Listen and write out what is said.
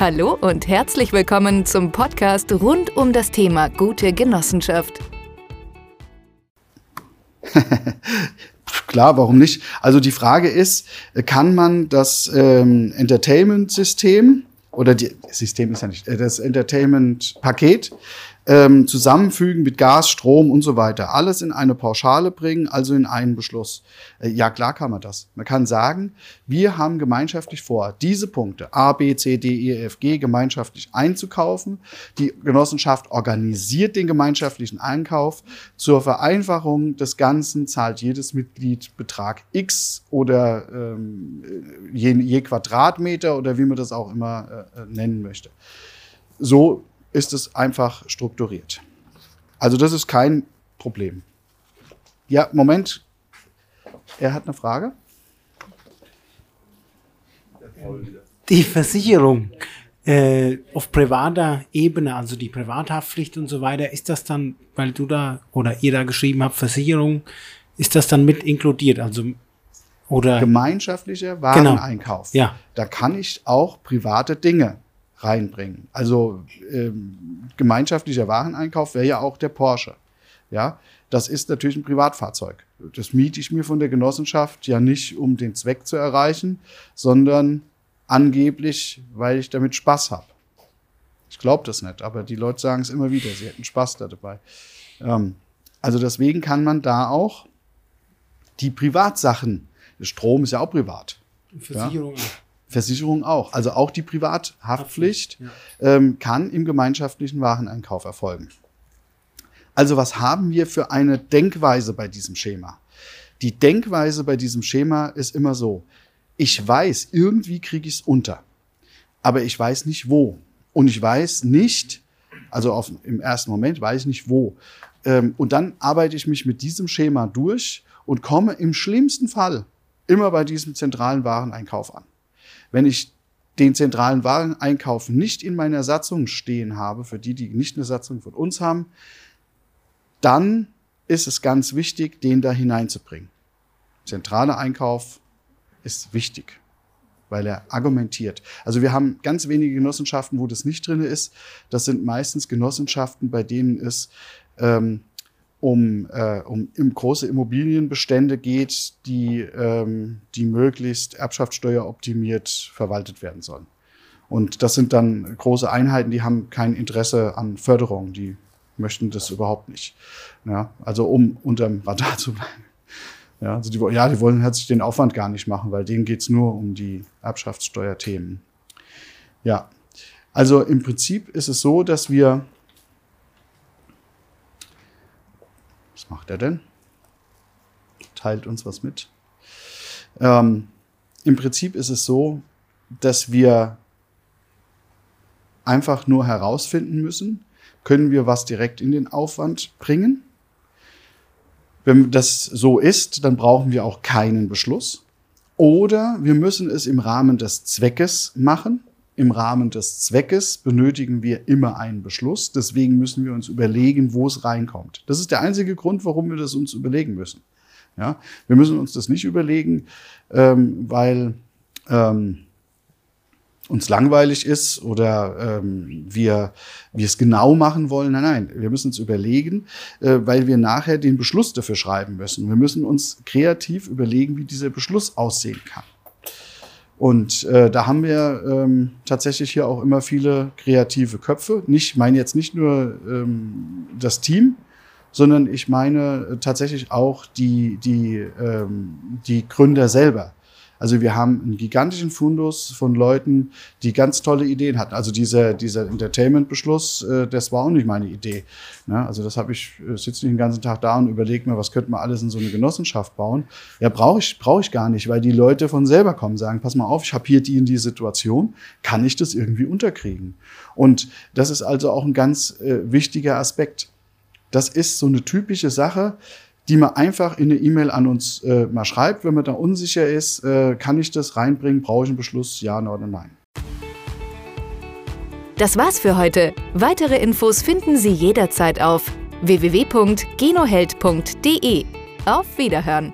Hallo und herzlich willkommen zum Podcast rund um das Thema gute Genossenschaft. Klar, warum nicht? Also die Frage ist, kann man das ähm, Entertainment-System oder die, System ist ja nicht, äh, das Entertainment-Paket ähm, zusammenfügen mit Gas, Strom und so weiter. Alles in eine Pauschale bringen, also in einen Beschluss. Äh, ja, klar kann man das. Man kann sagen, wir haben gemeinschaftlich vor, diese Punkte A, B, C, D, E, F, G gemeinschaftlich einzukaufen. Die Genossenschaft organisiert den gemeinschaftlichen Einkauf. Zur Vereinfachung des Ganzen zahlt jedes Mitglied Betrag X oder ähm, je, je Quadratmeter oder wie man das auch immer äh, nennen möchte. So ist es einfach strukturiert. Also das ist kein Problem. Ja, Moment. Er hat eine Frage. Die Versicherung äh, auf privater Ebene, also die Privathaftpflicht und so weiter, ist das dann, weil du da oder ihr da geschrieben habt, Versicherung, ist das dann mit inkludiert? Also oder gemeinschaftlicher genau. Wareneinkauf. Genau. Ja. Da kann ich auch private Dinge reinbringen. Also ähm, gemeinschaftlicher Wareneinkauf wäre ja auch der Porsche. Ja, das ist natürlich ein Privatfahrzeug. Das miete ich mir von der Genossenschaft ja nicht, um den Zweck zu erreichen, sondern angeblich, weil ich damit Spaß habe. Ich glaube das nicht, aber die Leute sagen es immer wieder, sie hätten Spaß da dabei. Ähm, also deswegen kann man da auch die Privatsachen, Strom ist ja auch privat. Versicherung ja? Versicherung auch. Also auch die Privathaftpflicht ja. ähm, kann im gemeinschaftlichen Wareneinkauf erfolgen. Also was haben wir für eine Denkweise bei diesem Schema? Die Denkweise bei diesem Schema ist immer so, ich weiß, irgendwie kriege ich es unter, aber ich weiß nicht wo. Und ich weiß nicht, also auf, im ersten Moment weiß ich nicht wo. Ähm, und dann arbeite ich mich mit diesem Schema durch und komme im schlimmsten Fall immer bei diesem zentralen Wareneinkauf an. Wenn ich den zentralen Wareneinkauf nicht in meiner Satzung stehen habe, für die, die nicht eine Satzung von uns haben, dann ist es ganz wichtig, den da hineinzubringen. Zentraler Einkauf ist wichtig, weil er argumentiert. Also wir haben ganz wenige Genossenschaften, wo das nicht drin ist. Das sind meistens Genossenschaften, bei denen es ähm, um, äh, um um große Immobilienbestände geht, die, ähm, die möglichst erbschaftssteueroptimiert verwaltet werden sollen. Und das sind dann große Einheiten, die haben kein Interesse an Förderung, die möchten das überhaupt nicht. Ja, also um unterm Radar zu bleiben. Ja, also die, ja, die wollen herzlich den Aufwand gar nicht machen, weil denen geht's nur um die Erbschaftssteuerthemen. Ja, also im Prinzip ist es so, dass wir Was macht er denn? Teilt uns was mit. Ähm, Im Prinzip ist es so, dass wir einfach nur herausfinden müssen, können wir was direkt in den Aufwand bringen. Wenn das so ist, dann brauchen wir auch keinen Beschluss. Oder wir müssen es im Rahmen des Zweckes machen. Im Rahmen des Zweckes benötigen wir immer einen Beschluss. Deswegen müssen wir uns überlegen, wo es reinkommt. Das ist der einzige Grund, warum wir das uns überlegen müssen. Ja, wir müssen uns das nicht überlegen, ähm, weil ähm, uns langweilig ist oder ähm, wir, wir es genau machen wollen. Nein, nein, wir müssen uns überlegen, äh, weil wir nachher den Beschluss dafür schreiben müssen. Wir müssen uns kreativ überlegen, wie dieser Beschluss aussehen kann. Und äh, da haben wir ähm, tatsächlich hier auch immer viele kreative Köpfe. Ich meine jetzt nicht nur ähm, das Team, sondern ich meine äh, tatsächlich auch die, die, ähm, die Gründer selber. Also wir haben einen gigantischen Fundus von Leuten, die ganz tolle Ideen hatten. Also dieser, dieser Entertainment-Beschluss, äh, das war auch nicht meine Idee. Ne? Also das habe ich, äh, sitze nicht den ganzen Tag da und überlege mir, was könnte man alles in so eine Genossenschaft bauen. Ja, brauche ich, brauche ich gar nicht, weil die Leute von selber kommen, sagen, pass mal auf, ich habe hier die in die Situation, kann ich das irgendwie unterkriegen? Und das ist also auch ein ganz äh, wichtiger Aspekt. Das ist so eine typische Sache, die man einfach in eine E-Mail an uns äh, mal schreibt, wenn man da unsicher ist, äh, kann ich das reinbringen, brauche ich einen Beschluss, ja oder nein. Das war's für heute. Weitere Infos finden Sie jederzeit auf www.genoheld.de. Auf Wiederhören!